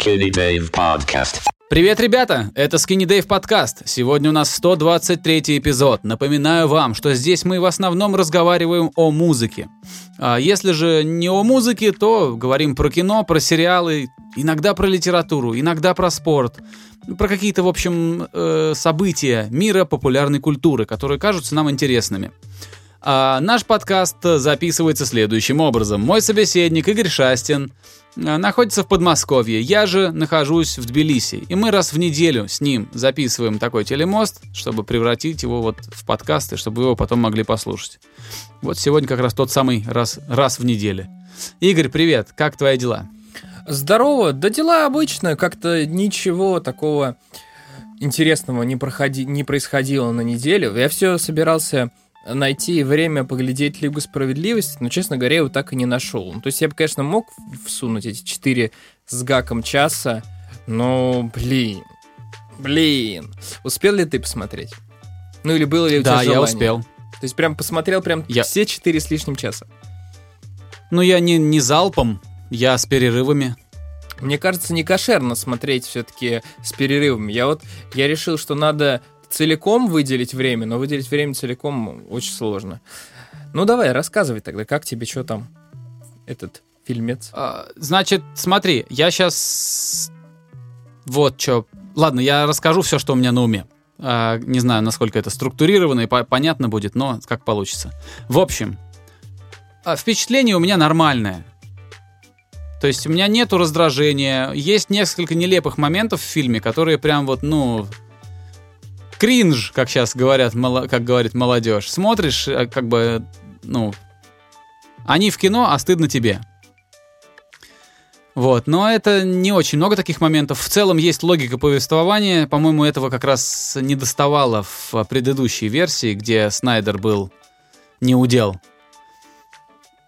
Skinny Dave Podcast. Привет, ребята! Это Skinny Dave подкаст. Сегодня у нас 123 эпизод. Напоминаю вам, что здесь мы в основном разговариваем о музыке. А если же не о музыке, то говорим про кино, про сериалы, иногда про литературу, иногда про спорт, про какие-то, в общем, э, события мира популярной культуры, которые кажутся нам интересными. А наш подкаст записывается следующим образом. Мой собеседник Игорь Шастин находится в Подмосковье, я же нахожусь в Тбилиси. И мы раз в неделю с ним записываем такой телемост, чтобы превратить его вот в подкаст, и чтобы его потом могли послушать. Вот сегодня как раз тот самый раз, раз в неделю. Игорь, привет, как твои дела? Здорово, да дела обычно, как-то ничего такого интересного не, проходи, не происходило на неделю. Я все собирался найти время поглядеть Лигу Справедливости, но, честно говоря, его так и не нашел. Ну, то есть я бы, конечно, мог всунуть эти четыре с гаком часа, но, блин, блин. Успел ли ты посмотреть? Ну или было ли у тебя Да, я желание? успел. То есть прям посмотрел прям Я- все четыре с лишним часа. Ну, я не, не залпом, я с перерывами. Мне кажется, не кошерно смотреть все-таки с перерывами. Я вот, я решил, что надо целиком выделить время, но выделить время целиком очень сложно. Ну давай, рассказывай тогда, как тебе, что там, этот фильмец? А, Значит, смотри, я сейчас... Вот что. Ладно, я расскажу все, что у меня на уме. А, Не знаю, насколько это структурировано и по- понятно будет, но как получится. В общем, а, впечатление у меня нормальное. То есть у меня нету раздражения. Есть несколько нелепых моментов в фильме, которые прям вот, ну... Кринж, как сейчас говорят, как говорит молодежь. Смотришь, э, как бы, ну... Они в кино, а стыдно тебе. Вот, но это не очень много таких моментов. В целом есть логика повествования. По-моему, этого как раз не доставало в предыдущей версии, где Снайдер был не удел.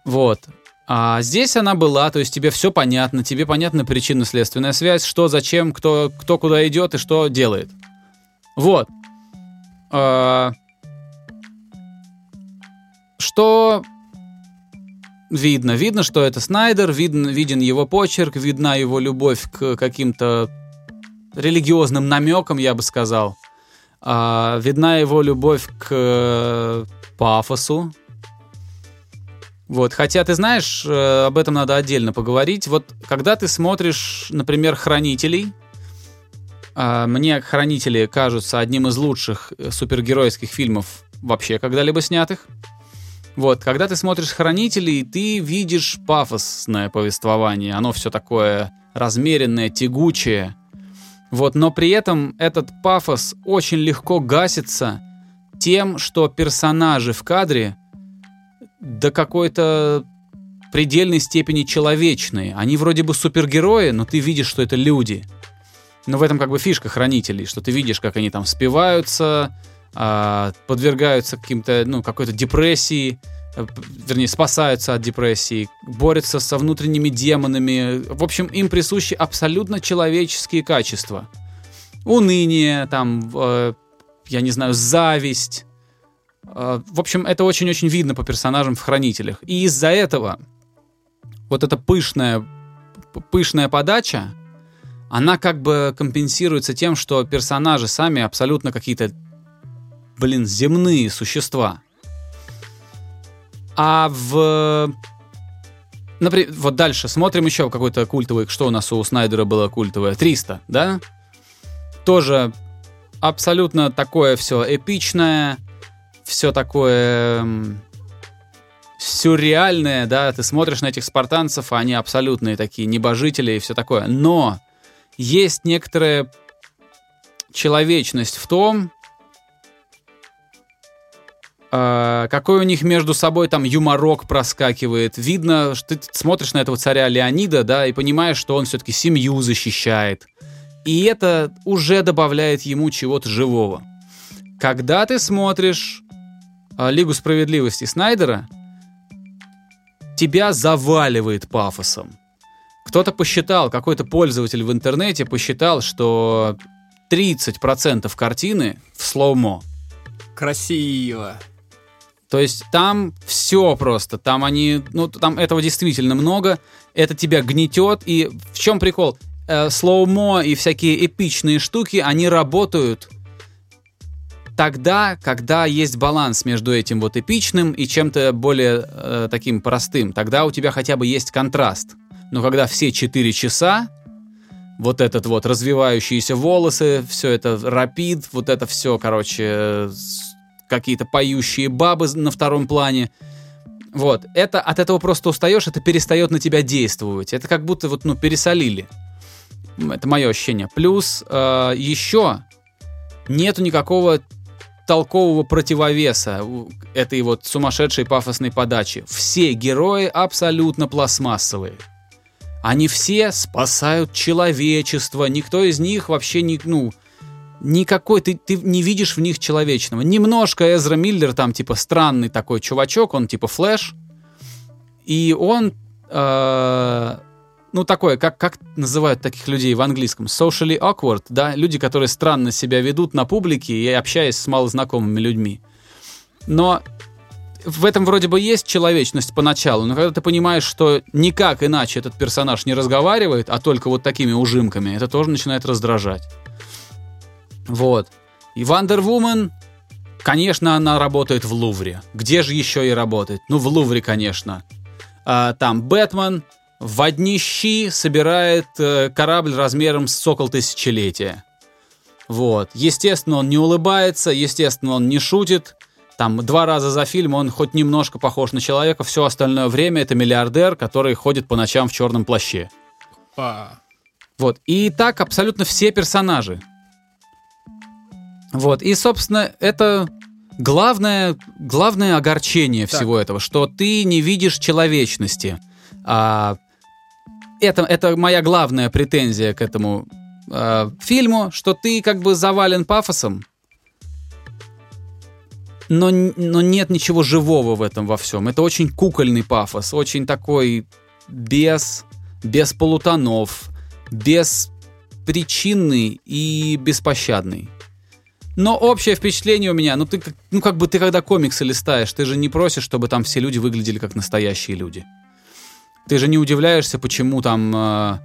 Вот. А здесь она была, то есть тебе все понятно, тебе понятна причинно-следственная связь, что, зачем, кто, кто куда идет и что делает. Вот. А, Что видно? Видно, что это Снайдер, видно, виден его почерк, видна его любовь к каким-то религиозным намекам, я бы сказал. А, видна его любовь к пафосу. Вот, хотя ты знаешь, э, об этом надо отдельно поговорить. Вот когда ты смотришь, например, «Хранителей», мне «Хранители» кажутся одним из лучших э, супергеройских фильмов вообще когда-либо снятых. Вот, когда ты смотришь «Хранителей», ты видишь пафосное повествование. Оно все такое размеренное, тягучее. Вот, но при этом этот пафос очень легко гасится тем, что персонажи в кадре до какой-то предельной степени человечные. Они вроде бы супергерои, но ты видишь, что это люди. Но в этом как бы фишка хранителей, что ты видишь, как они там спиваются, а, подвергаются каким-то, ну, какой-то депрессии, э, вернее, спасаются от депрессии, борются со внутренними демонами. В общем, им присущи абсолютно человеческие качества. Уныние, там, э, я не знаю, зависть. Э, в общем, это очень-очень видно по персонажам в «Хранителях». И из-за этого вот эта пышная, пышная подача, она как бы компенсируется тем, что персонажи сами абсолютно какие-то, блин, земные существа. А в... Например, вот дальше смотрим еще какой-то культовый, что у нас у Снайдера было культовое, 300, да? Тоже абсолютно такое все эпичное, все такое сюрреальное, да, ты смотришь на этих спартанцев, а они абсолютные такие небожители и все такое. Но есть некоторая человечность в том, э, какой у них между собой там юморок проскакивает. Видно, что ты смотришь на этого царя Леонида, да, и понимаешь, что он все-таки семью защищает. И это уже добавляет ему чего-то живого. Когда ты смотришь э, Лигу справедливости Снайдера, тебя заваливает пафосом. Кто-то посчитал, какой-то пользователь в интернете посчитал, что 30% картины в slow-mo. Красиво. То есть там все просто, там они, ну там этого действительно много, это тебя гнетет, и в чем прикол? э, slow-mo и всякие эпичные штуки, они работают тогда, когда есть баланс между этим вот эпичным и чем-то более э, таким простым. Тогда у тебя хотя бы есть контраст. Но когда все 4 часа, вот этот вот развивающиеся волосы, все это рапид, вот это все, короче, какие-то поющие бабы на втором плане. Вот, это от этого просто устаешь, это перестает на тебя действовать. Это как будто вот, ну, пересолили. Это мое ощущение. Плюс э, еще нету никакого толкового противовеса этой вот сумасшедшей пафосной подачи. Все герои абсолютно пластмассовые. Они все спасают человечество. Никто из них вообще не, ну, никакой, ты, ты не видишь в них человечного. Немножко Эзра Миллер там типа странный такой чувачок, он типа флэш. И он, э, ну такое, как, как называют таких людей в английском? Socially awkward, да? Люди, которые странно себя ведут на публике и общаясь с малознакомыми людьми. Но в этом вроде бы есть человечность поначалу, но когда ты понимаешь, что никак иначе этот персонаж не разговаривает, а только вот такими ужимками, это тоже начинает раздражать. Вот. И Woman, конечно, она работает в Лувре. Где же еще и работает? Ну, в Лувре, конечно. А, там Бэтмен в одни щи собирает э, корабль размером с сокол тысячелетия. Вот. Естественно, он не улыбается, естественно, он не шутит. Там два раза за фильм он хоть немножко похож на человека, все остальное время это миллиардер, который ходит по ночам в черном плаще. А. Вот. И так абсолютно все персонажи. Вот. И, собственно, это главное, главное огорчение Так. всего этого, что ты не видишь человечности. А, это, это моя главная претензия к этому а, фильму, что ты как бы завален пафосом, но, но нет ничего живого в этом во всем. Это очень кукольный пафос, очень такой без, без полутонов, без причинный и беспощадный. Но общее впечатление у меня, ну ты ну как бы ты когда комиксы листаешь, ты же не просишь, чтобы там все люди выглядели как настоящие люди. Ты же не удивляешься, почему там э,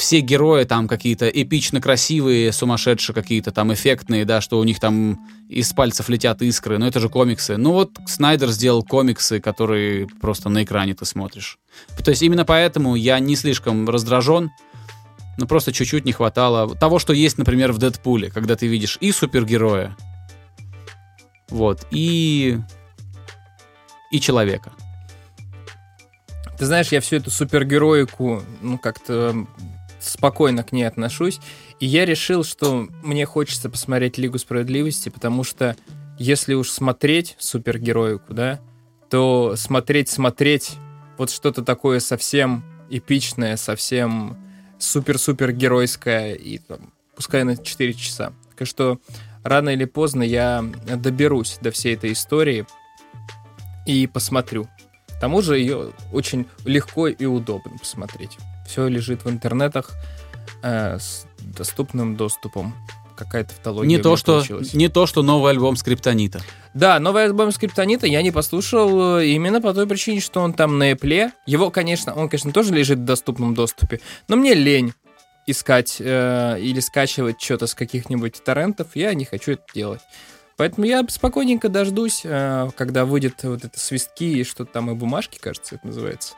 все герои там какие-то эпично красивые, сумасшедшие какие-то там эффектные, да, что у них там из пальцев летят искры, но это же комиксы. Ну вот Снайдер сделал комиксы, которые просто на экране ты смотришь. То есть именно поэтому я не слишком раздражен, но просто чуть-чуть не хватало того, что есть, например, в Дэдпуле, когда ты видишь и супергероя, вот, и и человека. Ты знаешь, я всю эту супергероику, ну, как-то спокойно к ней отношусь. И я решил, что мне хочется посмотреть Лигу Справедливости, потому что если уж смотреть супергероику, да, то смотреть-смотреть вот что-то такое совсем эпичное, совсем супер-супер геройское, и там, пускай на 4 часа. Так что рано или поздно я доберусь до всей этой истории и посмотрю. К тому же ее очень легко и удобно посмотреть. Все лежит в интернетах э, с доступным доступом. Какая-то тавтология Не то, что, получилась. не то, что новый альбом Скриптонита. Да, новый альбом Скриптонита я не послушал э, именно по той причине, что он там на Apple. Его, конечно, он, конечно, тоже лежит в доступном доступе, но мне лень искать э, или скачивать что-то с каких-нибудь торрентов, я не хочу это делать. Поэтому я спокойненько дождусь, э, когда выйдет вот это свистки и что-то там и бумажки, кажется, это называется.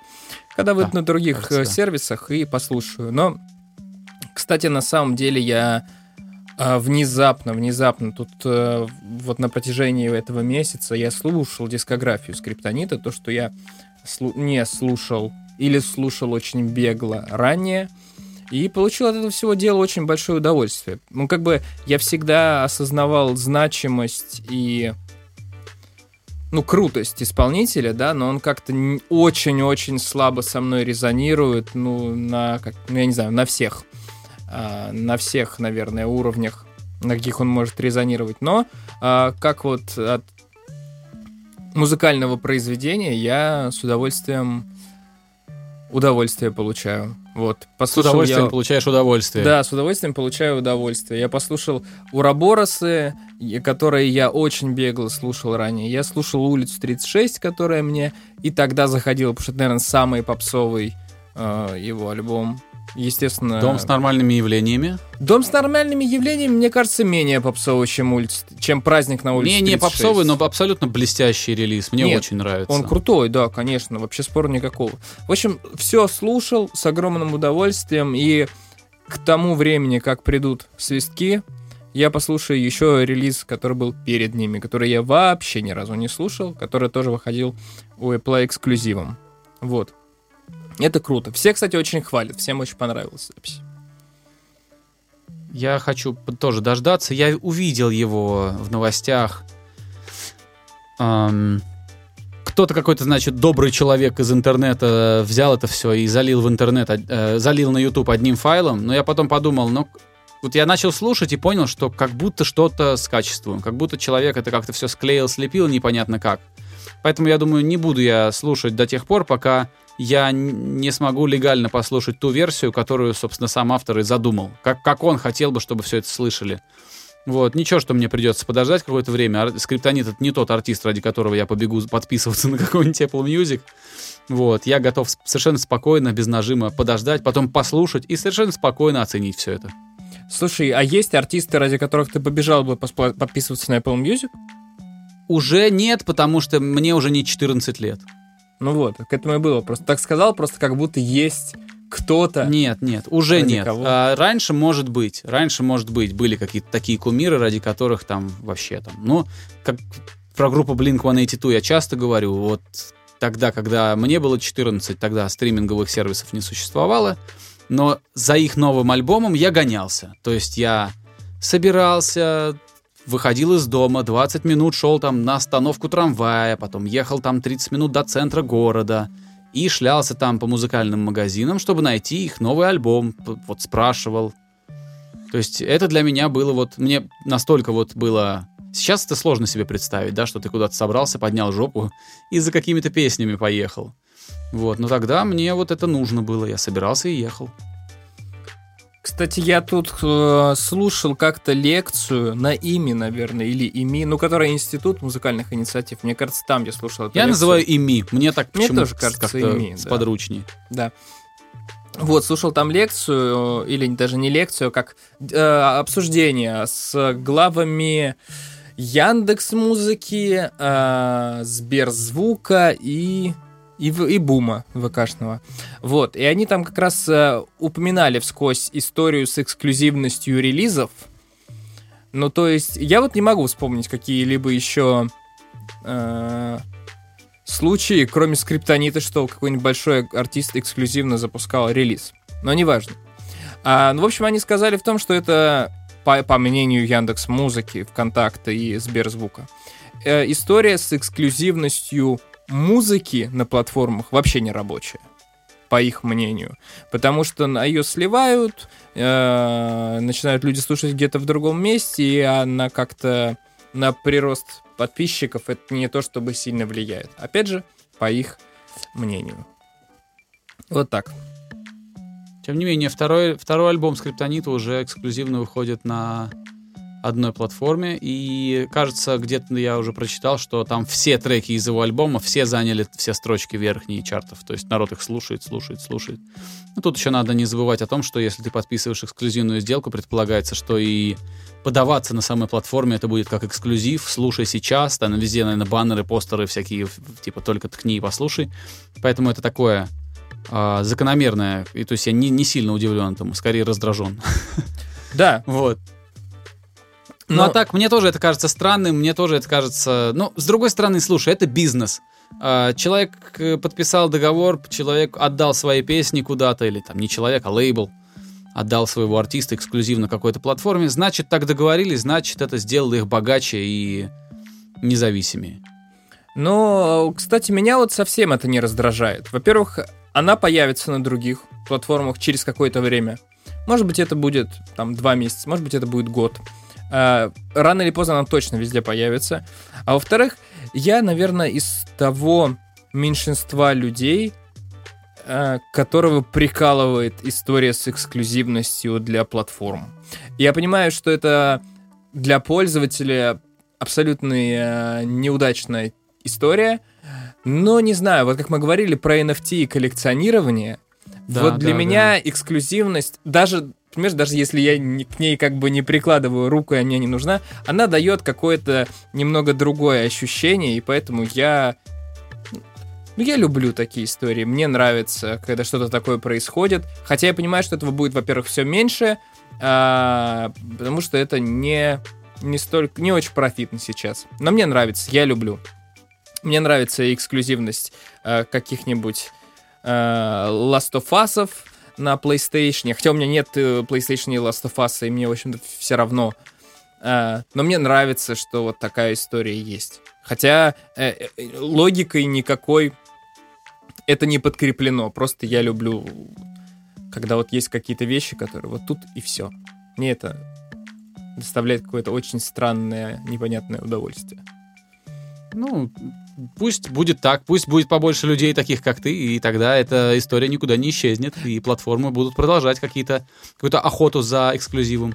Когда выйдет Да, на других кажется, э, сервисах и послушаю. Но, кстати, на самом деле я а, внезапно, внезапно, тут э, вот на протяжении этого месяца я слушал дискографию Скриптонита, то, что я слу- не слушал или слушал очень бегло ранее, и получил от этого всего дела очень большое удовольствие. Ну, как бы я всегда осознавал значимость и ну, крутость исполнителя, да, но он как-то очень-очень слабо со мной резонирует, ну, на, как, ну, я не знаю, на всех а, на всех, наверное, уровнях, на каких он может резонировать. Но а, как вот от музыкального произведения я с удовольствием удовольствие получаю. Вот. С Послушал удовольствием я- получаешь удовольствие. да, с удовольствием получаю удовольствие. Я послушал Ураборосы, которые я очень бегло слушал ранее. Я слушал улицу 36, которая мне и тогда заходила, потому что это, наверное, самый попсовый э, его альбом. Естественно... Дом с нормальными явлениями. Дом с нормальными явлениями, мне кажется, менее попсовый, чем, улиц... чем праздник на улице Не, не 36. попсовый, но абсолютно блестящий релиз. Мне Нет, очень нравится. Он крутой, да, конечно, вообще спора никакого. В общем, все слушал с огромным удовольствием, и к тому времени, как придут свистки, я послушаю еще релиз, который был перед ними, который я вообще ни разу не слушал, который тоже выходил у Apple эксклюзивом. Вот. Это круто. Все, кстати, очень хвалят, всем очень понравилась запись. Я хочу тоже дождаться. Я увидел его в новостях. Ам, Кто-то какой-то, значит, добрый человек из интернета взял это все и залил в интернет, од- э, залил на YouTube одним файлом. Но я потом подумал, ну, вот я начал слушать и понял, что как будто что-то с качеством, как будто человек это как-то все склеил, слепил, непонятно как. Поэтому я думаю, не буду я слушать до тех пор, пока я не смогу легально послушать ту версию, которую, собственно, сам автор и задумал. Как, как он хотел бы, чтобы все это слышали. Вот, ничего, что мне придется подождать какое-то время. Ар- Скриптонит это не тот артист, ради которого я побегу подписываться на какой-нибудь Apple Music. Вот, я готов совершенно спокойно, без нажима подождать, потом послушать и совершенно спокойно оценить все это. Слушай, а есть артисты, ради которых ты побежал бы подписываться на Apple Music? Уже нет, потому что мне уже не 14 лет. Ну вот, к этому и было. Просто так сказал, просто как будто есть кто-то. Нет, нет, уже нет. кого? А, раньше, может быть, раньше, может быть, были какие-то такие кумиры, ради которых там вообще там, ну, как про группу Blink-182 я часто говорю, вот тогда, когда мне было 14, тогда стриминговых сервисов не существовало, но за их новым альбомом я гонялся. То есть я собирался, выходил из дома, 20 минут шел там на остановку трамвая, потом ехал там 30 минут до центра города и шлялся там по музыкальным магазинам, чтобы найти их новый альбом, вот спрашивал. То есть это для меня было вот, мне настолько вот было... Сейчас это сложно себе представить, да, что ты куда-то собрался, поднял жопу и за какими-то песнями поехал. Вот, но тогда мне вот это нужно было, я собирался и ехал. Кстати, я тут э, слушал как-то лекцию на ИМИ, наверное, или ИМИ, ну, которая Институт музыкальных инициатив. Мне кажется, там я слушал эту Я лекцию. называю ими, мне так Мне тоже кажется, ими, да. сподручнее. Да. Вот, слушал там лекцию, или даже не лекцию, как э, обсуждение с главами Яндекс Музыки, э, Сберзвука и, и, и Бума ВКшного. Вот, и они там как раз э, упоминали вскользь историю с эксклюзивностью релизов. Ну, то есть, я вот не могу вспомнить какие-либо еще э, случаи, кроме скриптонита, что какой-нибудь большой артист эксклюзивно запускал релиз. Но неважно. А, ну, в общем, они сказали в том, что это, по, по мнению Яндекс Музыки, ВКонтакта и Сберзвука, э, история с эксклюзивностью музыки на платформах вообще не рабочая по их мнению. Потому что на ее сливают, э, начинают люди слушать где-то в другом месте, и она как-то на прирост подписчиков это не то, чтобы сильно влияет. Опять же, по их мнению. Вот так. Тем не менее, второй, второй альбом Скриптонита уже эксклюзивно выходит на одной платформе. И кажется, где-то я уже прочитал, что там все треки из его альбома, все заняли все строчки верхние чартов. То есть народ их слушает, слушает, слушает. Ну, тут еще надо не забывать о том, что если ты подписываешь эксклюзивную сделку, предполагается, что и подаваться на самой платформе это будет как эксклюзив. Слушай сейчас, там везде, наверное, баннеры, постеры всякие, типа только ткни и послушай. Поэтому это такое а, закономерное. И то есть я не, не сильно удивлен этому, скорее раздражен. Да, Вот. Ну а так, мне тоже это кажется странным, мне тоже это кажется... Ну, с другой стороны, слушай, это бизнес. А, Человек э, подписал договор, человек отдал свои песни куда-то, или там не человек, а лейбл, отдал своего артиста эксклюзивно какой-то платформе, значит, так договорились, значит, это сделало их богаче и независимее. Но, кстати, меня вот совсем это не раздражает. Во-первых, она появится на других платформах через какое-то время. Может быть, это будет там два месяца, может быть, это будет год. А, Рано или поздно она точно везде появится. А во-вторых, я, наверное, из того меньшинства людей, а, которого прикалывает история с эксклюзивностью для платформ. Я понимаю, что это для пользователя абсолютно э, неудачная история, но не знаю, вот как мы говорили про NFT и коллекционирование, Да, вот для да, меня эксклюзивность, даже, понимаешь, даже если я не- к ней как бы не прикладываю руку, и она мне не нужна, она дает какое-то немного другое ощущение, и поэтому я... Ну, я люблю такие истории. Мне нравится, когда что-то такое происходит. Хотя я понимаю, что этого будет, во-первых, все меньше, а, потому что это не, не столько, не очень профитно сейчас. Но мне нравится, я люблю. Мне нравится эксклюзивность э, каких-нибудь э, Last of Us на PlayStation. Хотя у меня нет э, PlayStation и Last of Us, и мне, в общем-то, все равно. Э, но мне нравится, что вот такая история есть. Хотя э, э, логикой никакой это не подкреплено. Просто я люблю, когда вот есть какие-то вещи, которые вот тут и все. Мне это доставляет какое-то очень странное, непонятное удовольствие. Ну, пусть будет так, пусть будет побольше людей таких, как ты, и тогда эта история никуда не исчезнет, и платформы будут продолжать какие-то, какую-то охоту за эксклюзивом.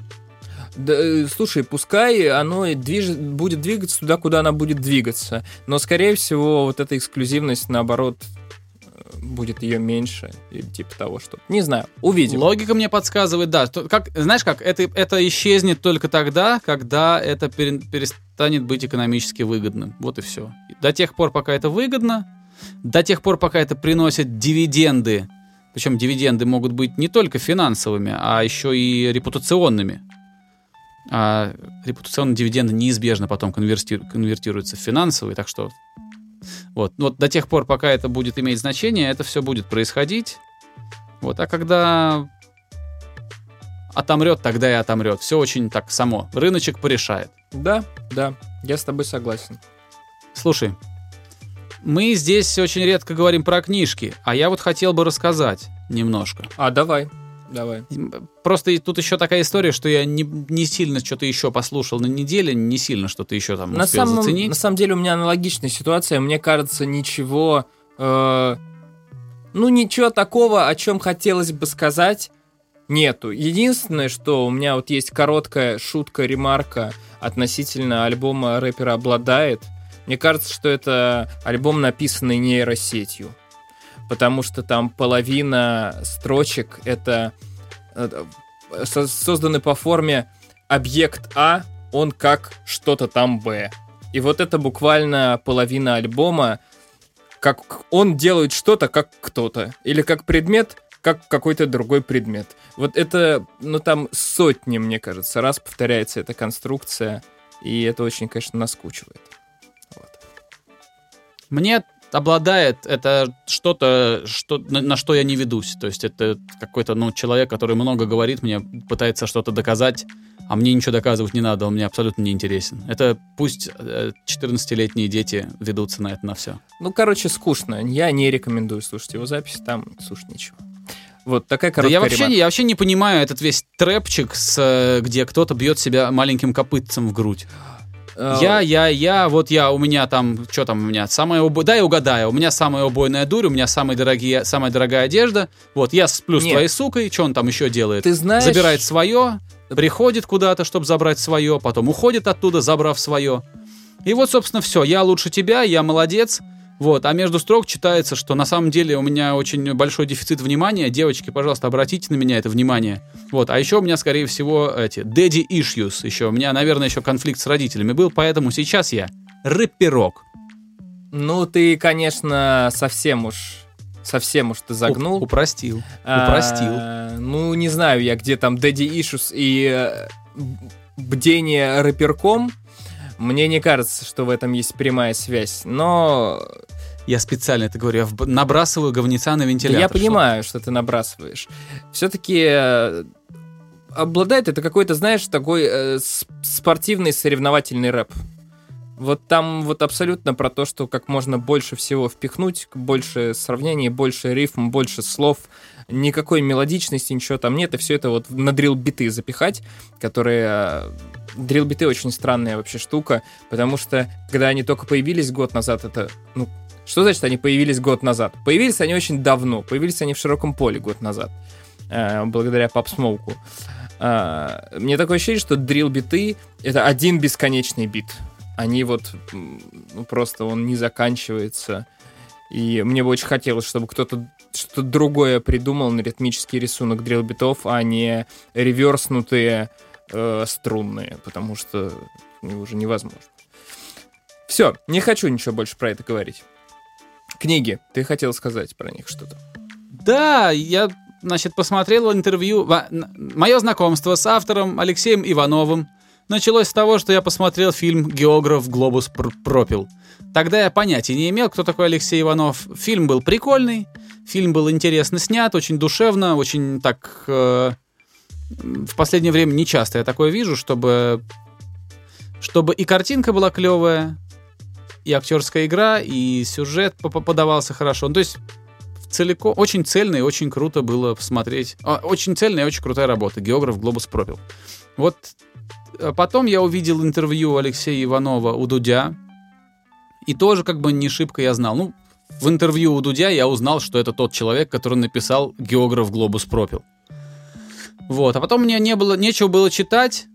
Да, э, слушай, пускай оно движ- будет двигаться туда, куда она будет двигаться. Но, скорее всего, вот эта эксклюзивность, наоборот, э, будет ее меньше. Или типа того, что... Не знаю, увидим. Логика мне подсказывает, да. что- Как, знаешь как, это, это исчезнет только тогда, когда это пере- перестанет быть экономически выгодным. Вот и все. До тех пор, пока это выгодно, до тех пор, пока это приносит дивиденды, причем дивиденды могут быть не только финансовыми, а еще и репутационными. А репутационные дивиденды неизбежно потом конверти- конвертируются в финансовые, так что вот. вот до тех пор, пока это будет иметь значение, это все будет происходить. Вот, а когда отомрет, тогда и отомрет. Все очень так само. Рыночек порешает. Да, да, я с тобой согласен. Слушай, мы здесь очень редко говорим про книжки, а я вот хотел бы рассказать немножко. А, давай, давай. Просто тут еще такая история, что я не, не сильно что-то еще послушал на неделе, не сильно что-то еще там На успел самом, заценить. на самом деле у меня аналогичная ситуация. Мне кажется, ничего... э, ну, ничего такого, о чем хотелось бы сказать, нету. Единственное, что у меня вот есть короткая шутка, ремарка относительно альбома рэпера «Обладает». Мне кажется, что это альбом, написанный нейросетью. Потому что там половина строчек — это э, со- созданы по форме объект А, он как что-то там Б. И вот это буквально половина альбома, как он делает что-то как кто-то. Или как предмет, как какой-то другой предмет. Вот это, ну там сотни, мне кажется, раз повторяется эта конструкция, и это очень, конечно, наскучивает. Мне обладает это что-то, что, на, на что я не ведусь. То есть это какой-то ну, человек, который много говорит, мне пытается что-то доказать, а мне ничего доказывать не надо, он мне абсолютно не интересен. Это пусть э, 14-летние дети ведутся на это на все. Ну, короче, скучно. Я не рекомендую слушать его запись, там слушать нечего. Вот такая Да короткая я вообще, ремарка. я вообще не понимаю этот весь трэпчик, с, э, где кто-то бьет себя маленьким копытцем в грудь. Э, Я, я, я, вот я, у меня там, что там у меня, самая убо... дай угадаю, у меня самая убойная дурь, у меня самые дорогие, самая дорогая одежда, вот, я сплю с Нет. твоей сукой, что он там еще делает? Ты знаешь... Забирает свое, приходит куда-то, чтобы забрать свое, потом уходит оттуда, забрав свое. И вот, собственно, все, я лучше тебя, я молодец, вот, а между строк читается, что на самом деле у меня очень большой дефицит внимания. Девочки, пожалуйста, обратите на меня это внимание. Вот, а еще у меня, скорее всего, эти daddy issues еще. У меня, наверное, еще конфликт с родителями был, поэтому сейчас я рэперок. Ну, ты, конечно, совсем уж... Совсем уж ты загнул. Уп- упростил. А, упростил. ну, не знаю я, где там Daddy Issues и э, бдение рэперком. Мне не кажется, что в этом есть прямая связь. Но Я специально это говорю, я набрасываю говнеца на вентилятор. я понимаю, что ты набрасываешь. Все-таки обладает это какой-то, знаешь, такой э, спортивный соревновательный рэп. Вот там вот абсолютно про то, что как можно больше всего впихнуть, больше сравнений, больше рифм, больше слов, никакой мелодичности, ничего там нет, и все это вот на дрил-биты запихать, которые... Дрил-биты очень странная вообще штука, потому что когда они только появились год назад, это... Ну, что значит они появились год назад? Появились они очень давно, появились они в широком поле год назад, э, благодаря попсмоуку. А, Мне такое ощущение, что дрил-биты — это один бесконечный бит. Они вот ну, просто он не заканчивается. И мне бы очень хотелось, чтобы кто-то что другое придумал на ритмический рисунок дрелбитов, а не реверснутые э, струнные, потому что уже невозможно. Все, не хочу ничего больше про это говорить. Книги, ты хотел сказать про них что-то? Да, я, значит, посмотрел интервью. Мое знакомство с автором Алексеем Ивановым началось с того, что я посмотрел фильм «Географ Глобус пропил». Тогда я понятия не имел, кто такой Алексей Иванов. Фильм был прикольный, фильм был интересно снят, очень душевно, очень так... Э, в последнее время не часто я такое вижу, чтобы, чтобы и картинка была клевая, и актерская игра, и сюжет подавался хорошо. Ну, то есть целиком, очень цельно и очень круто было посмотреть. А, очень цельная и очень крутая работа. Географ Глобус пропил. Вот потом я увидел интервью Алексея Иванова у Дудя, и тоже как бы не шибко я знал. Ну, в интервью у Дудя я узнал, что это тот человек, который написал «Географ Глобус пропил». Вот, а потом мне не было, нечего было читать,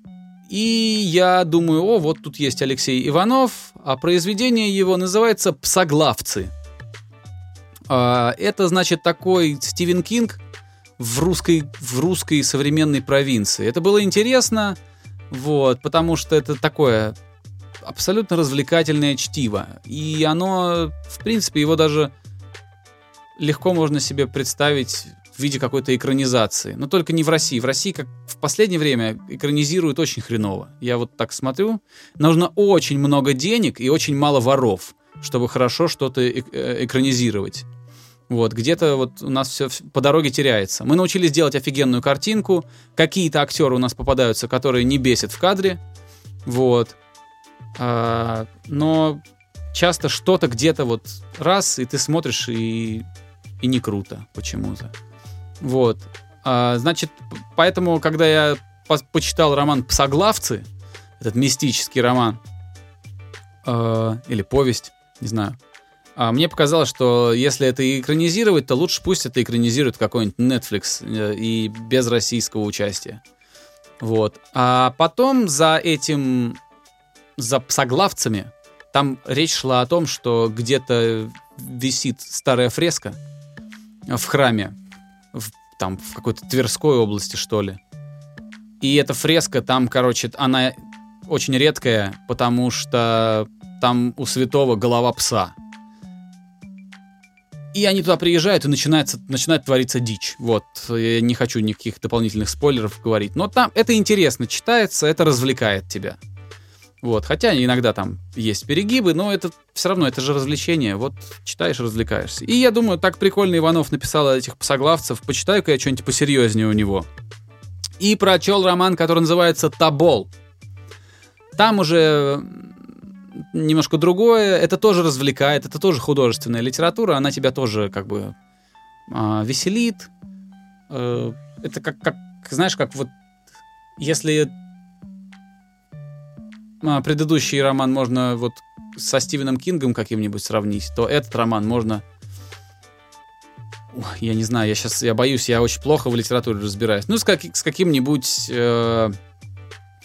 и я думаю, о, вот тут есть Алексей Иванов, а произведение его называется «Псоглавцы». А, это, значит, такой Стивен Кинг в русской, в русской современной провинции. Это было интересно, вот, потому что это такое абсолютно развлекательное чтиво. И оно, в принципе, его даже легко можно себе представить в виде какой-то экранизации. Но только не в России. В России, как в последнее время, экранизируют очень хреново. Я вот так смотрю. Нужно очень много денег и очень мало воров, чтобы хорошо что-то э, экранизировать. Вот, где-то вот у нас все по дороге теряется. Мы научились делать офигенную картинку. Какие-то актеры у нас попадаются, которые не бесят в кадре. Вот. А, но часто что-то где-то вот раз, и ты смотришь, и, и не круто почему-то. Вот. А, значит, поэтому, когда я по почитал роман «Псоглавцы», этот мистический роман, э, или повесть, не знаю, а мне показалось, что если это экранизировать, то лучше пусть это экранизирует какой-нибудь Netflix э, и без российского участия. Вот. А потом за этим за псоглавцами, там речь шла о том, что где-то висит старая фреска в храме, в, там в какой-то Тверской области, что ли. И эта фреска там, короче, она очень редкая, потому что там у святого голова пса. И они туда приезжают, и начинается, начинает твориться дичь. Вот, я не хочу никаких дополнительных спойлеров говорить. Но там это интересно читается, это развлекает тебя. Вот, хотя иногда там есть перегибы, но это все равно, это же развлечение. Вот читаешь, развлекаешься. И я думаю, так прикольно Иванов написал этих псоглавцев. Почитаю-ка я что-нибудь посерьезнее у него. И прочел роман, который называется «Табол». Там уже немножко другое. Это тоже развлекает, это тоже художественная литература. Она тебя тоже как бы э, веселит. Э, это как, как, знаешь, как вот если а, предыдущий роман можно вот со Стивеном Кингом каким-нибудь сравнить, то этот роман можно... Я не знаю, я сейчас, я боюсь, я очень плохо в литературе разбираюсь. Ну, с, как, с каким-нибудь э,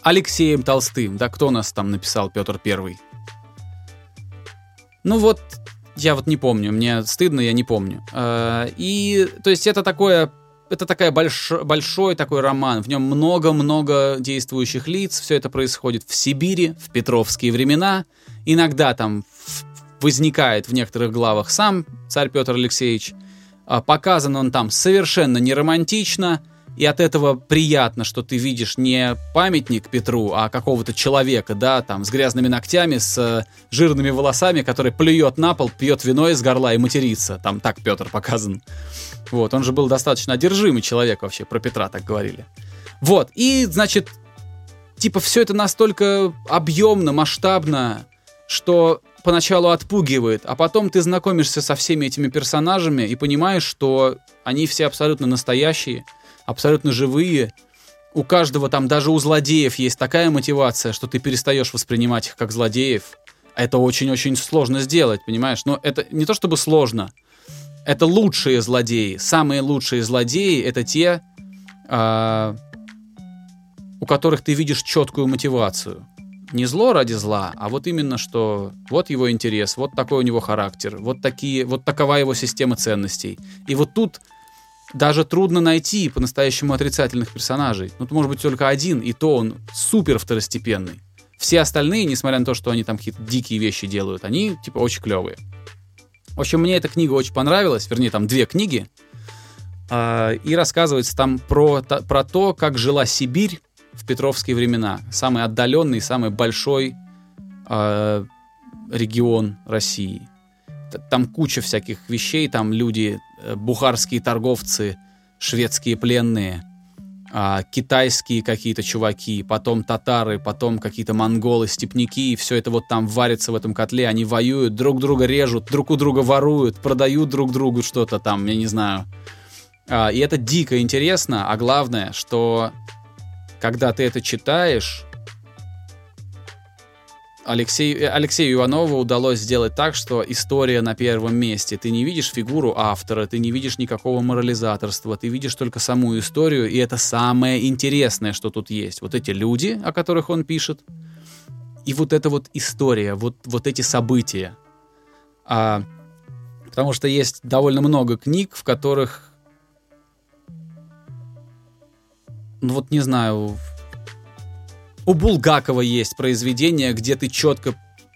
Алексеем Толстым, да, кто у нас там написал Петр Первый? Ну вот, я вот не помню, мне стыдно, я не помню. Э, и, то есть, это такое это такая больш, большой такой роман. В нем много-много действующих лиц. Все это происходит в Сибири, в петровские времена. Иногда там возникает в некоторых главах сам царь Петр Алексеевич. А, показан он там совершенно не романтично. И от этого приятно, что ты видишь не памятник Петру, а какого-то человека, да, там, с грязными ногтями, с э, жирными волосами, который плюет на пол, пьет вино из горла и матерится. Там так Петр показан. Вот, он же был достаточно одержимый человек вообще, про Петра так говорили. Вот, и, значит, типа все это настолько объемно, масштабно, что поначалу отпугивает, а потом ты знакомишься со всеми этими персонажами и понимаешь, что они все абсолютно настоящие, абсолютно живые. У каждого там, даже у злодеев есть такая мотивация, что ты перестаешь воспринимать их как злодеев. Это очень-очень сложно сделать, понимаешь? Но это не то чтобы сложно, это лучшие злодеи. Самые лучшие злодеи это те, э, у которых ты видишь четкую мотивацию. не зло ради зла, а вот именно что вот его интерес, вот такой у него характер, вот такие, вот такова его система ценностей. И вот тут даже трудно найти по-настоящему отрицательных персонажей. Ну, может быть, только один, и то он супер второстепенный. Все остальные, несмотря на то, что они там какие-то дикие вещи делают, они, типа, очень клевые. В общем, мне эта книга очень понравилась, вернее, там две книги. Э, и рассказывается там про, про то, как жила Сибирь в петровские времена. Самый отдаленный, самый большой э, регион России. Там куча всяких вещей, там люди, бухарские торговцы, шведские пленные, э, китайские какие-то чуваки, потом татары, потом какие-то монголы, степняки, и все это вот там варится в этом котле, они воюют, друг друга режут, друг у друга воруют, продают друг другу что-то там, я не знаю. Э, и это дико интересно, а главное, что когда ты это читаешь, Алексей, э, Алексею Иванову удалось сделать так, что история на первом месте. Ты не видишь фигуру автора, ты не видишь никакого морализаторства, ты видишь только саму историю, и это самое интересное, что тут есть. Вот эти люди, о которых он пишет, и вот эта вот история, вот, вот эти события. А, потому что есть довольно много книг, в которых, ну вот не знаю, у Булгакова есть произведение, где ты четко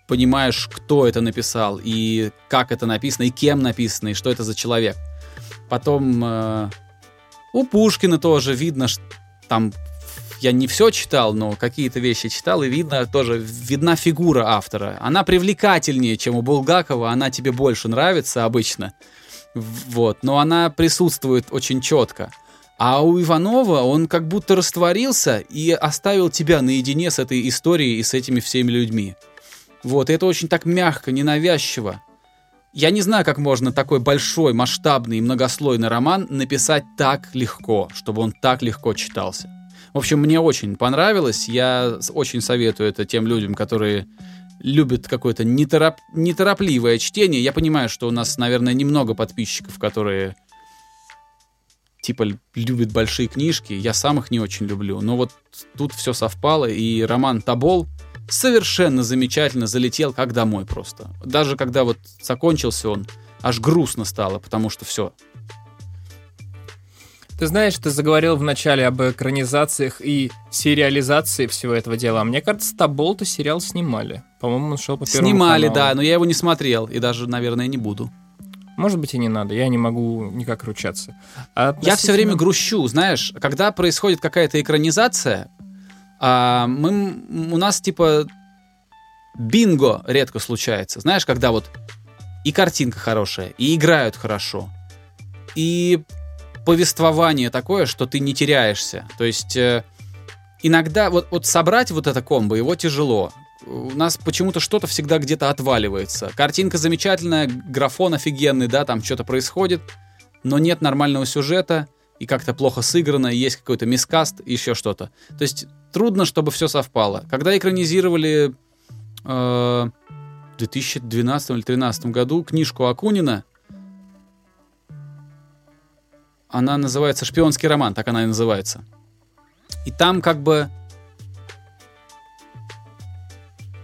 понимаешь, кто это написал, и как это написано, и кем написано, и что это за человек. Потом э, у Пушкина тоже видно, что там я не все читал, но какие-то вещи читал, и видно тоже, видна фигура автора. Она привлекательнее, чем у Булгакова, она тебе больше нравится обычно. Вот, но она присутствует очень четко. А у Иванова он как будто растворился и оставил тебя наедине с этой историей и с этими всеми людьми. Вот, и это очень так мягко, ненавязчиво. Я не знаю, как можно такой большой, масштабный и многослойный роман написать так легко, чтобы он так легко читался. В общем, мне очень понравилось. Я очень советую это тем людям, которые любят какое-то нетороп... неторопливое чтение. Я понимаю, что у нас, наверное, немного подписчиков, которые типа любит большие книжки, я сам их не очень люблю. Но вот тут все совпало, и роман Табол совершенно замечательно залетел как домой просто. Даже когда вот закончился он, аж грустно стало, потому что все. Ты знаешь, ты заговорил вначале об экранизациях и сериализации всего этого дела. А мне кажется, Табол-то сериал снимали. По-моему, он шел по первому Снимали, каналу. да, но я его не смотрел, и даже, наверное, не буду. Может быть, и не надо, я не могу никак ручаться. А я все время грущу, знаешь, когда происходит какая-то экранизация, а, мы, у нас типа бинго редко случается. Знаешь, когда вот и картинка хорошая, и играют хорошо, и повествование такое, что ты не теряешься. То есть э, иногда вот, вот собрать вот это комбо, его тяжело у нас почему-то что-то всегда где-то отваливается. Картинка замечательная, графон офигенный, да, там что-то происходит, но нет нормального сюжета, и как-то плохо сыграно, есть какой-то мискаст, еще что-то. То есть трудно, чтобы все совпало. Когда экранизировали э, в 2012 или 2013 году книжку Акунина, она называется «Шпионский роман», так она и называется. И там как бы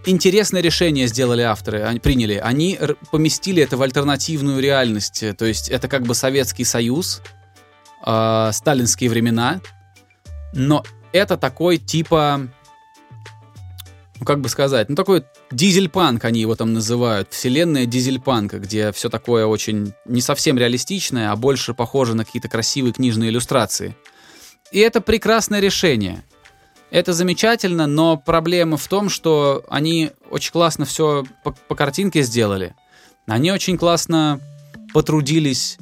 интересное решение сделали авторы, они приняли. Они поместили это в альтернативную реальность. То есть это как бы Советский Союз, э, сталинские времена, но это такой типа, ну как бы сказать, ну такой дизельпанк они его там называют, вселенная дизельпанка, где все такое очень не совсем реалистичное, а больше похоже на какие-то красивые книжные иллюстрации. И это прекрасное решение. Это замечательно, но проблема в том, что они очень классно все по, по картинке сделали. Они очень классно потрудились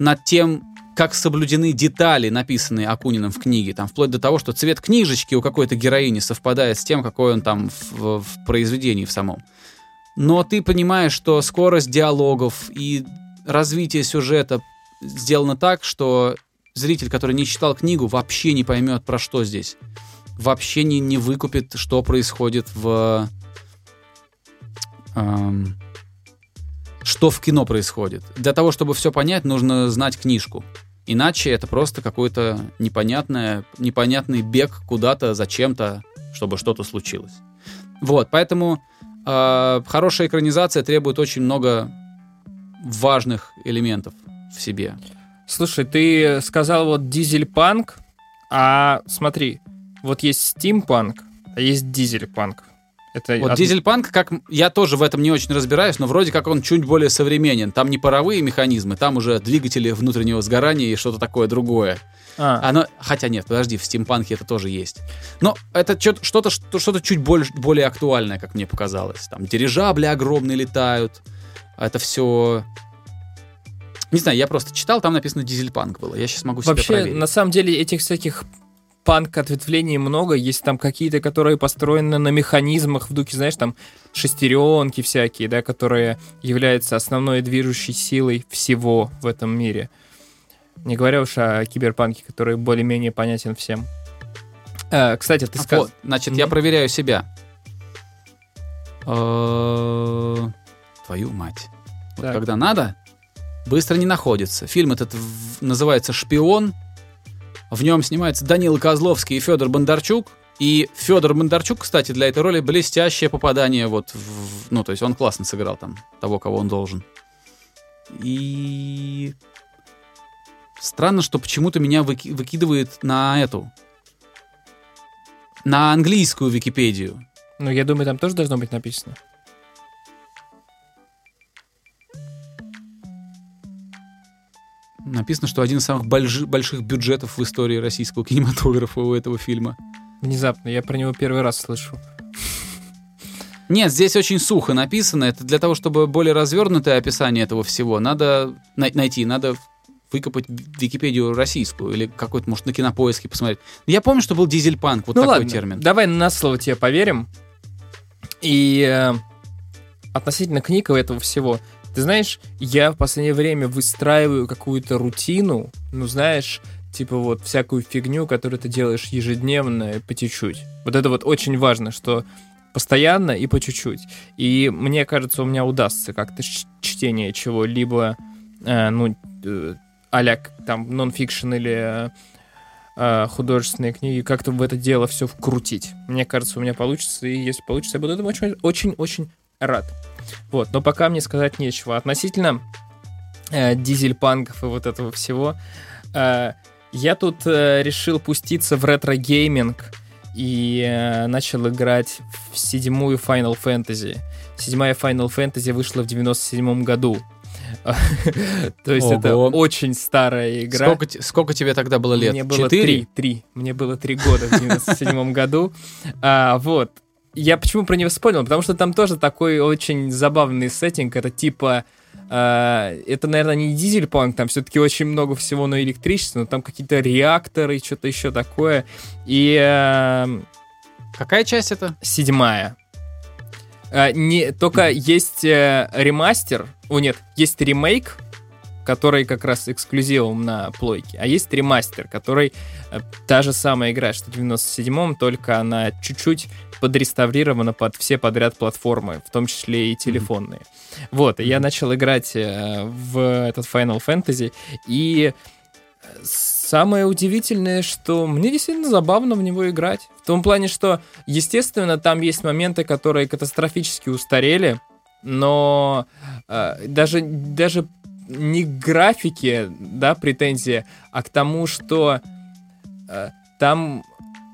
над тем, как соблюдены детали, написанные Акуниным в книге. Там вплоть до того, что цвет книжечки у какой-то героини совпадает с тем, какой он там в, в произведении в самом. Но ты понимаешь, что скорость диалогов и развитие сюжета сделано так, что зритель, который не читал книгу, вообще не поймет, про что здесь вообще не, не выкупит, что происходит в... Эм, что в кино происходит. Для того, чтобы все понять, нужно знать книжку. Иначе это просто какой-то непонятный, непонятный бег куда-то, зачем-то, чтобы что-то случилось. Вот, поэтому э, хорошая экранизация требует очень много важных элементов в себе. Слушай, ты сказал вот дизель-панк, а смотри, вот есть стимпанк, а есть дизель-панк. Это Вот од- дизельпанк, как я тоже в этом не очень разбираюсь, но вроде как он чуть более современен. Там не паровые механизмы, там уже двигатели внутреннего сгорания и что-то такое другое. А, Оно, хотя нет, подожди, в стимпанке это тоже есть. Но это что-то, что- что-то чуть более, более актуальное, как мне показалось. Там дирижабли огромные летают. Это все... Не знаю, я просто читал, там написано дизельпанк было. Я сейчас могу Вообще, проверить. на самом деле, этих всяких панк-ответвлений много. Есть там какие-то, которые построены на механизмах в духе, знаешь, там шестеренки всякие, да, которые являются основной движущей силой всего в этом мире. Не говоря уж о киберпанке, который более-менее понятен всем. Э, кстати, ты А сказал... вот, значит, я Мгм. проверяю себя. Э, Твою мать. Вот когда надо, быстро не находится. Фильм этот называется «Шпион». В нем снимается Данила Козловский и Федор Бондарчук. И Федор Бондарчук, кстати, для этой роли блестящее попадание вот в... Ну, то есть он классно сыграл там того, кого он должен. И... Странно, что почему-то меня выки- выкидывает на эту... На английскую Википедию. Ну, я думаю, там тоже должно быть написано. Написано, что один из самых больши- больших бюджетов в истории российского кинематографа у этого фильма. Внезапно, я про него первый раз слышу. Нет, здесь очень сухо написано. Это для того, чтобы более развернутое описание этого всего, надо най- найти, надо выкопать Википедию российскую или какой-то, может, на кинопоиске посмотреть. Я помню, что был дизельпанк, вот ну такой ладно, термин. давай на слово тебе поверим. И э, относительно книг и этого всего, ты знаешь, я в последнее время выстраиваю какую-то рутину, ну знаешь, типа вот всякую фигню, которую ты делаешь ежедневно по чуть-чуть. Вот это вот очень важно, что постоянно и по чуть-чуть. И мне кажется, у меня удастся как-то чтение чего-либо, э, ну, э, к- там нон-фикшн или э, э, художественные книги, как-то в это дело все вкрутить. Мне кажется, у меня получится, и если получится, я буду этому очень- очень-очень рад. Вот, но пока мне сказать нечего. Относительно э, дизель-панков и вот этого всего, э, я тут э, решил пуститься в ретро-гейминг и э, начал играть в седьмую Final Fantasy. Седьмая Final Fantasy вышла в 97 году. То есть это очень старая игра. Сколько, те- сколько тебе тогда было лет? Мне было три. Мне было три года в 97 году. А, вот. Я почему про него вспомнил? Потому что там тоже такой очень забавный сеттинг. Это типа... а, это, наверное, не дизель-панк, там все-таки очень много всего на электричестве, но там какие-то реакторы, что-то еще такое. И а, Какая часть это? седьмая. А, не, только есть э, ремастер, о нет, есть ремейк, который как раз эксклюзивом на плойке, а есть ремастер, который э, та же самая игра, что в 97-м, только она чуть-чуть подреставрирована под все подряд платформы, в том числе и телефонные. Вот, и я начал играть э, в этот Final Fantasy, и э, самое удивительное, что мне действительно забавно в него играть. В том плане, что, естественно, там есть моменты, которые катастрофически устарели, но э, даже, даже не к графике, да, претензия, а к тому, что э, там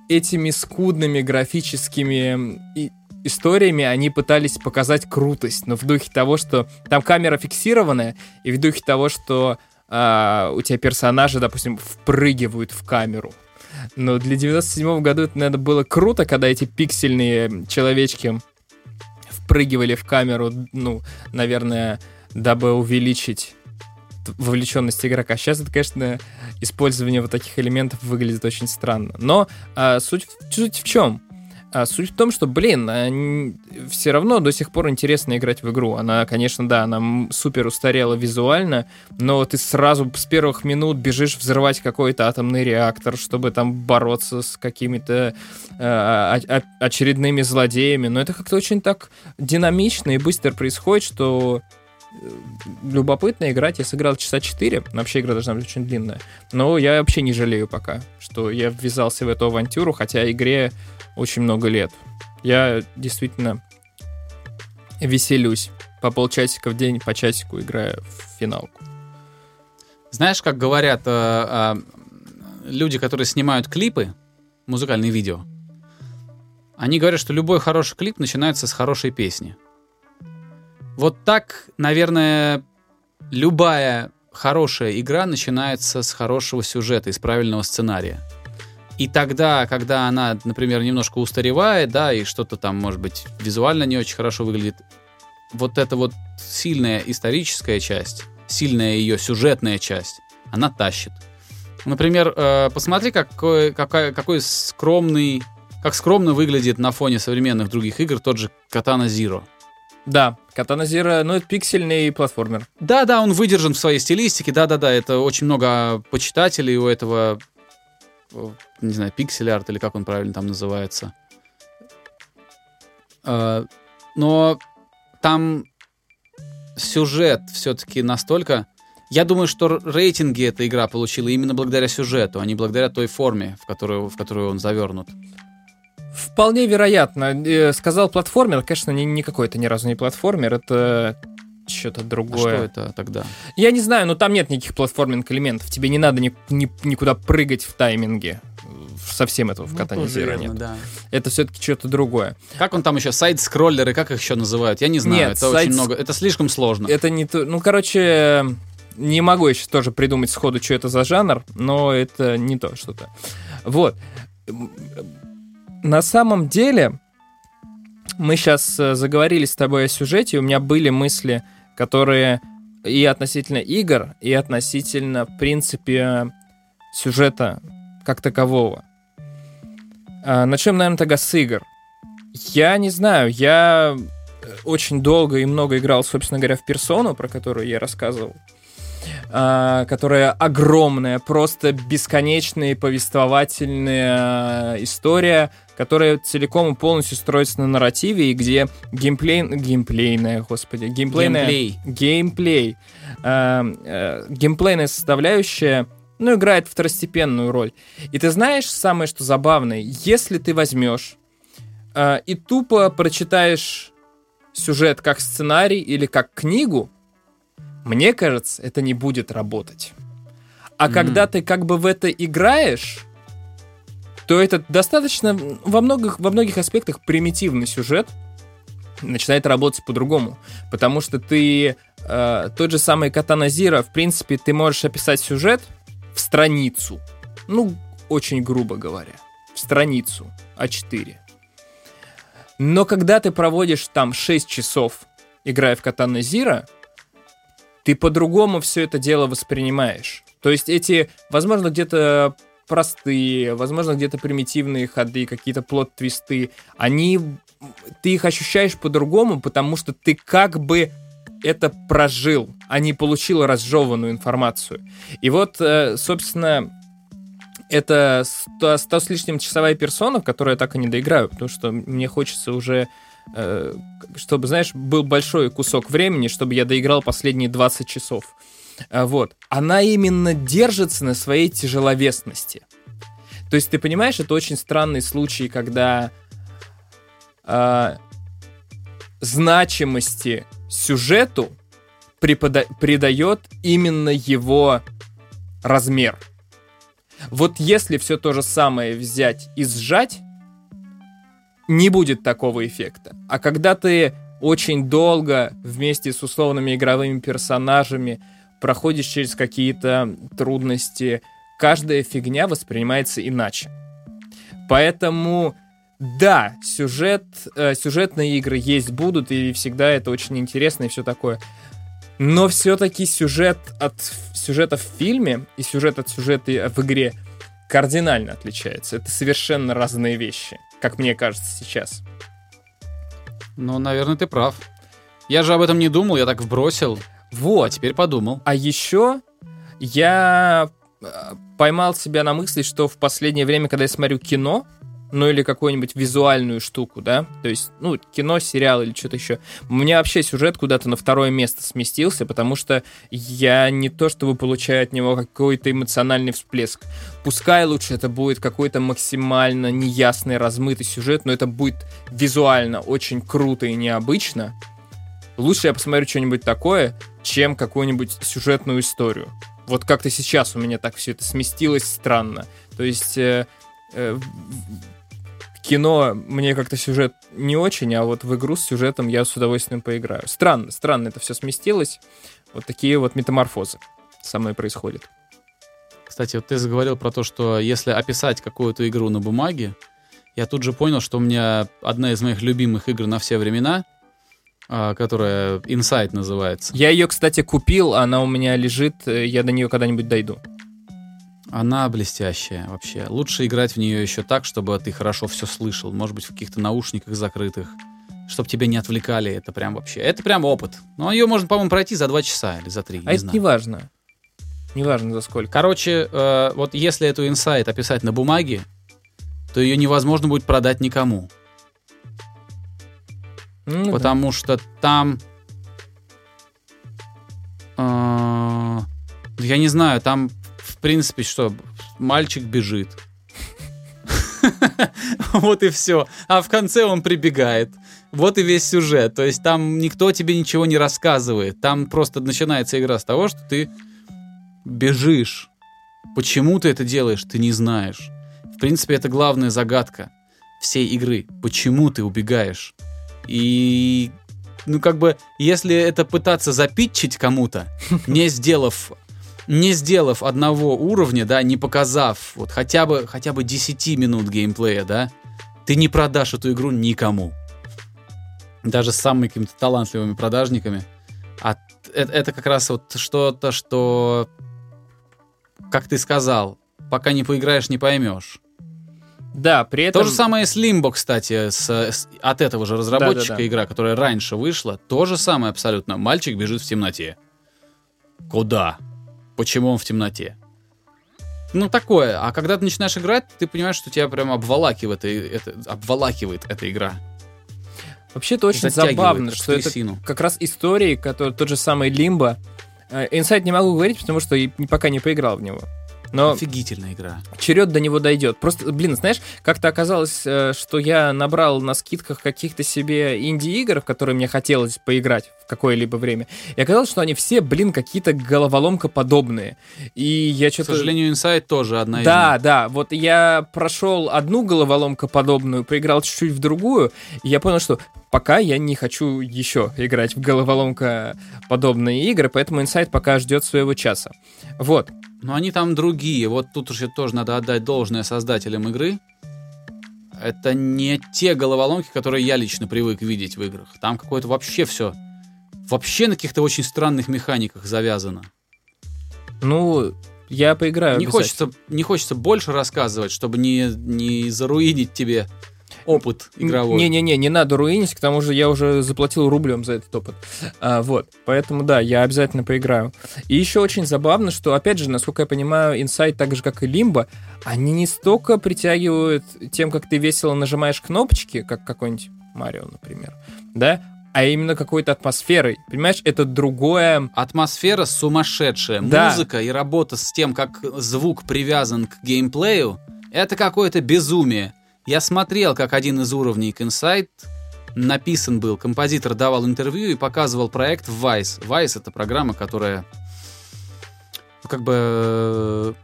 этими скудными графическими и- историями они пытались показать крутость, но в духе того, что там камера фиксированная, и в духе того, что а, у тебя персонажи, допустим, впрыгивают в камеру. Но для 97 года это, наверное, было круто, когда эти пиксельные человечки впрыгивали в камеру, ну, наверное, дабы увеличить вовлеченность игрока. Сейчас это, конечно, использование вот таких элементов выглядит очень странно. Но а, суть, суть в чем? А, суть в том, что, блин, все равно до сих пор интересно играть в игру. Она, конечно, да, она супер устарела визуально, но ты сразу с первых минут бежишь взрывать какой-то атомный реактор, чтобы там бороться с какими-то э, очередными злодеями. Но это как-то очень так динамично и быстро происходит, что любопытно играть. Я сыграл часа 4. Вообще игра должна быть очень длинная. Но я вообще не жалею пока, что я ввязался в эту авантюру, хотя игре очень много лет. Я действительно веселюсь. По полчасика в день, по часику играя в финалку. Знаешь, как говорят э, э, люди, которые снимают клипы, музыкальные видео, они говорят, что любой хороший клип начинается с хорошей песни. Вот так, наверное, любая хорошая игра начинается с хорошего сюжета, из правильного сценария. И тогда, когда она, например, немножко устаревает, да, и что-то там, может быть, визуально не очень хорошо выглядит, вот эта вот сильная историческая часть, сильная ее сюжетная часть, она тащит. Например, э, посмотри, какой, какой, какой скромный, как скромно выглядит на фоне современных других игр тот же Katana Zero. Да, Катана Зира, ну это пиксельный платформер. Да, да, он выдержан в своей стилистике, да, да, да, это очень много почитателей у этого, э, не знаю, пиксель арт или как он правильно там называется. Э, но там сюжет все-таки настолько... Я думаю, что рейтинги эта игра получила именно благодаря сюжету, а не благодаря той форме, в которую, в которую он завернут. Вполне вероятно. Э, сказал платформер, конечно, ни, никакой это ни разу не платформер, это что-то другое. А что это тогда? Я не знаю, но там нет никаких платформинг элементов. Тебе не надо ни, ни, никуда прыгать в тайминге. Совсем этого в Ну, катании верно, нет. да. Это все-таки что-то другое. Как он там еще, сайт-скроллеры, как их еще называют? Я не знаю, Нет, это очень сайт- много, это слишком сложно. Это не то. Ну, короче, не могу я сейчас тоже придумать сходу, что это за жанр, но это не то что-то. Вот. На самом деле, мы сейчас заговорили с тобой о сюжете, у меня были мысли, которые и относительно игр, и относительно, в принципе, сюжета как такового. А, Начнем, наверное, тогда с игр. Я не знаю, я очень долго и много играл, собственно говоря, в персону, про которую я рассказывал. а, которая огромная, просто бесконечная повествовательная история, которая целиком и полностью строится на нарративе, и где геймплей... Геймплейная, господи, геймплейная... Геймплей. Геймплей. а, а, геймплейная составляющая ну, играет второстепенную роль. И ты знаешь самое, что забавное? Если ты возьмешь а, и тупо прочитаешь сюжет как сценарий или как книгу, мне кажется, это не будет работать. А Мгм. когда ты как бы в это играешь, то это достаточно во многих, во многих аспектах примитивный сюжет начинает работать по-другому. Потому что ты э, тот же самый Катана Зира, в принципе, ты можешь описать сюжет в страницу. Ну, очень грубо говоря. В страницу А4. Но когда ты проводишь там 6 часов, играя в Катана Зира, ты по-другому все это дело воспринимаешь. То есть эти, возможно, где-то простые, возможно, где-то примитивные ходы, какие-то плод-твисты, они, ты их ощущаешь по-другому, потому что ты как бы это прожил, а не получил разжеванную информацию. И вот, э, собственно, это 100, 100 с лишним часовая персона, в которую я так и не доиграю, потому что мне хочется уже, э, чтобы, знаешь, был большой кусок времени, чтобы я доиграл последние 20 часов. А, Вот. Она именно держится на своей тяжеловесности. То есть, ты понимаешь, это очень странный случай, когда а, значимости сюжету препода- придает именно его размер. Вот если все то же самое взять и сжать, не будет такого эффекта. А когда ты очень долго вместе с условными игровыми персонажами проходишь через какие-то трудности, каждая фигня воспринимается иначе. Поэтому, да, сюжет, э, сюжетные игры есть, будут, и всегда это очень интересно и все такое. Но все-таки сюжет от сюжета в фильме и сюжет от сюжета в игре кардинально отличается. Это совершенно разные вещи, как мне кажется сейчас. Ну, наверное, ты прав. Я же об этом не думал, я так вбросил. Вот. теперь подумал. А еще я э, поймал себя на мысли, что в последнее время, когда я смотрю кино, ну или какую-нибудь визуальную штуку, да, то есть, ну, кино, сериал или что-то еще. У меня вообще сюжет куда-то на второе место сместился, потому что я не то чтобы получаю от него какой-то эмоциональный всплеск. Пускай лучше это будет какой-то максимально неясный, размытый сюжет, но это будет визуально очень круто и необычно. Лучше я посмотрю что-нибудь такое, чем какую-нибудь сюжетную историю. Вот как-то сейчас у меня так все это сместилось странно. То есть э, э, кино мне как-то сюжет не очень, а вот в игру с сюжетом я с удовольствием поиграю. Странно, странно это все сместилось. Вот такие вот метаморфозы со мной происходят. Кстати, вот ты заговорил про то, что если описать какую-то игру на бумаге, я тут же понял, что у меня одна из моих любимых игр на все времена, которая Inside называется. Я ее, кстати, купил, она у меня лежит, э, я до нее когда-нибудь дойду. Она блестящая вообще. Лучше играть в нее еще так, чтобы ты хорошо все слышал. Может быть, в каких-то наушниках закрытых. Чтобы тебя не отвлекали. Это прям вообще... Это прям опыт. Но ее можно, по-моему, пройти за два часа или за три. А не это знаю. не важно. Не важно за сколько. Короче, э, вот если эту инсайт описать на бумаге, то ее невозможно будет продать никому. Ну да. Потому что там... э, я не знаю, там, в принципе, что, мальчик бежит. Вот и все. А в конце он прибегает. Вот и весь сюжет. То есть там никто тебе ничего не рассказывает. Там просто начинается игра с того, что ты бежишь. Почему ты это делаешь, ты не знаешь. В принципе, это главная загадка всей игры. Почему ты убегаешь? И, ну, как бы, если это пытаться запитчить кому-то, не сделав не сделав одного уровня, да, не показав вот хотя бы, хотя бы 10 минут геймплея, да, ты не продашь эту игру никому. Даже с самыми какими-то талантливыми продажниками. А это, это как раз вот что-то, что, как ты сказал, пока не поиграешь, не поймешь. Да, при этом... То же самое с Limbo, кстати, с, с- от этого же разработчика Да-да-да. игра, которая раньше вышла. То же самое абсолютно. Мальчик бежит в темноте. Куда? Почему он в темноте? Ну, такое. А когда ты начинаешь играть, ты понимаешь, что тебя прям обволакивает, это, обволакивает эта игра. Вообще это очень Затягивает, забавно, что это трясину. как раз истории, которые тот же самый Лимбо. Инсайд не могу говорить, потому что и пока не поиграл в него. Но Офигительная игра. черед до него дойдет. Просто, блин, знаешь, как-то оказалось, э, что я набрал на скидках каких-то себе инди-игр, в которые мне хотелось поиграть в какое-либо время. И оказалось, что они все, блин, какие-то головоломка подобные. И я К что-то... сожалению, Inside тоже одна из Да, них. да, вот я прошел одну головоломку подобную, поиграл чуть-чуть в другую, и я понял, что пока я не хочу еще играть в головоломка подобные игры, поэтому Inside пока ждет своего часа. Вот. Но они там другие. Вот тут уже тоже надо отдать должное создателям игры. Это не те головоломки, которые я лично привык видеть в играх. Там какое-то вообще все. Вообще на каких-то очень странных механиках завязано. Ну, я поиграю. Не хочется, не хочется больше рассказывать, чтобы не, не заруинить тебе опыт игровой. Не-не-не, не надо руинить, к тому же я уже заплатил рублем за этот опыт. А, вот, поэтому да, я обязательно поиграю. И еще очень забавно, что, опять же, насколько я понимаю, Inside, так же, как и Limbo, они не столько притягивают тем, как ты весело нажимаешь кнопочки, как какой-нибудь Марио, например, да, а именно какой-то атмосферой. Понимаешь, это другое... Атмосфера сумасшедшая. Да. Музыка и работа с тем, как звук привязан к геймплею, это какое-то безумие. Я смотрел, как один из уровней Inside написан был. Композитор давал интервью и показывал проект Vice. Vice — это программа, которая ну, как бы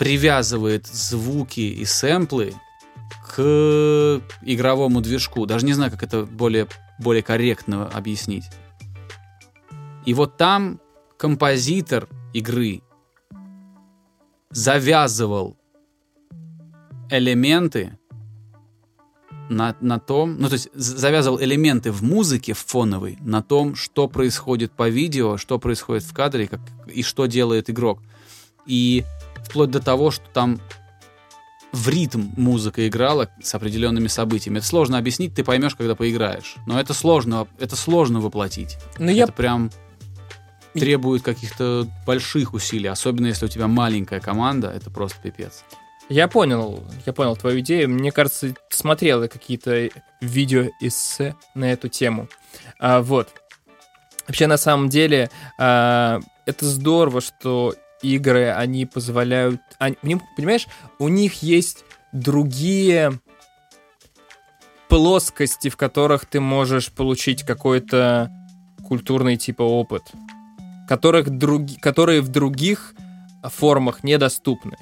привязывает звуки и сэмплы к игровому движку. Даже не знаю, как это более, более корректно объяснить. И вот там композитор игры завязывал элементы на, на том, ну то есть завязывал элементы в музыке, в фоновой, на том, что происходит по видео, что происходит в кадре как, и что делает игрок. И вплоть до того, что там в ритм музыка играла с определенными событиями. Это сложно объяснить, ты поймешь, когда поиграешь. Но это сложно, это сложно воплотить. Ну, я Это прям И- требует каких-то больших усилий, особенно если у тебя маленькая команда, это просто пипец. Я понял, я понял твою идею. Мне кажется, смотрел я какие-то видео-эссе на эту тему. А, вот. Вообще, на самом деле, а, это здорово, что игры, они позволяют... Они, понимаешь, у них есть другие плоскости, в которых ты можешь получить какой-то культурный типа опыт, которых други, которые в других формах недоступны.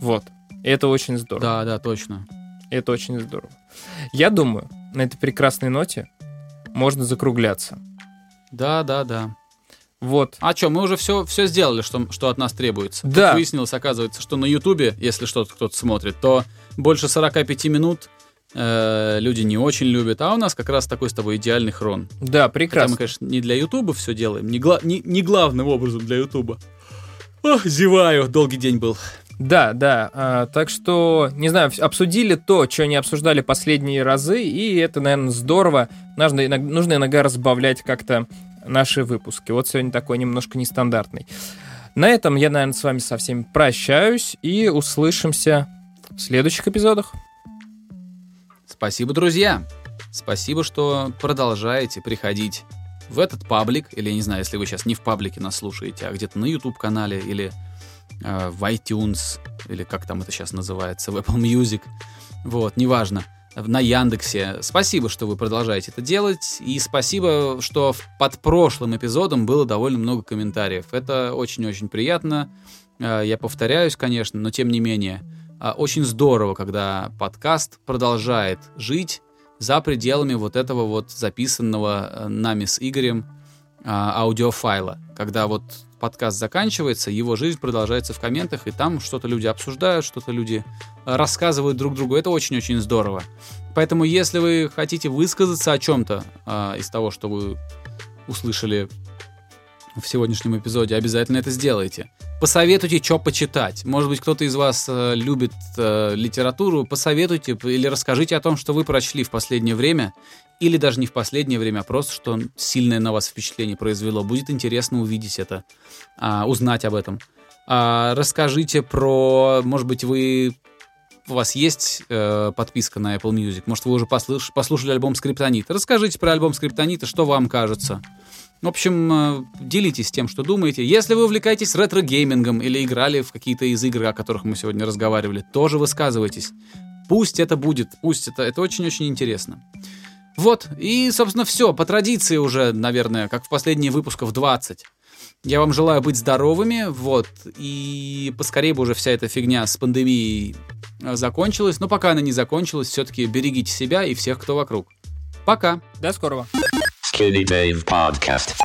Вот. И это очень здорово. Да, да, точно. Это очень здорово. Я думаю, на этой прекрасной ноте можно закругляться. Да, да, да. Вот. А что, мы уже все, все сделали, что, что от нас требуется. Да. Тут выяснилось, оказывается, что на Ютубе, если что-то кто-то смотрит, то больше 45 минут э, люди не очень любят, а у нас как раз такой с тобой идеальный хрон. Да, Хотя прекрасно. мы, конечно, не для Ютуба все делаем, не, гла- не, не главным образом для Ютуба. Ох, зеваю, долгий день был. Да, да. а, так что, не знаю, обсудили то, что не обсуждали последние разы, и это, наверное, здорово. Нужно, нужно иногда разбавлять как-то наши выпуски. Вот сегодня такой немножко нестандартный. На этом я, наверное, с вами со всеми прощаюсь и услышимся в следующих эпизодах. Спасибо, друзья. Спасибо, что продолжаете приходить в этот паблик, или, не знаю, если вы сейчас не в паблике нас слушаете, а где-то на YouTube-канале, или э, в iTunes, или как там это сейчас называется, в Apple Music. Вот, неважно. На Яндексе. Спасибо, что вы продолжаете это делать. И спасибо, что под прошлым эпизодом было довольно много комментариев. Это очень-очень приятно. Э, Я повторяюсь, конечно, но тем не менее. А, Очень здорово, когда подкаст продолжает жить за пределами вот этого вот записанного э, нами с Игорем аудиофайла. Когда вот подкаст заканчивается, его жизнь продолжается в комментах, и там что-то люди обсуждают, что-то люди э, рассказывают друг другу. Это очень-очень здорово. Поэтому, если вы хотите высказаться о чем-то а, из того, что вы услышали в сегодняшнем эпизоде, обязательно это сделайте. Посоветуйте, что почитать. Может быть, кто-то из вас э, любит э, литературу. Посоветуйте или расскажите о том, что вы прочли в последнее время. Или даже не в последнее время, а просто, что сильное на вас впечатление произвело. Будет интересно увидеть это, а, узнать об этом. А, расскажите про, может быть, вы у вас есть э, подписка на Apple Music, может, вы уже послуш- послушали альбом Скриптонита. Расскажите про альбом Скриптонита, что вам кажется. В общем, э, делитесь тем, что думаете. Если вы увлекаетесь ретро-геймингом или играли в какие-то из игр, о которых мы сегодня разговаривали, тоже высказывайтесь. Пусть это будет, пусть это, это очень-очень интересно. Вот, и, собственно, все. По традиции уже, наверное, как в последние выпусков 20. Я вам желаю быть здоровыми, вот, и поскорее бы уже вся эта фигня с пандемией э, закончилась. Но пока она не закончилась, все-таки берегите себя и всех, кто вокруг. Пока! До скорого. Skinny Dave Podcast.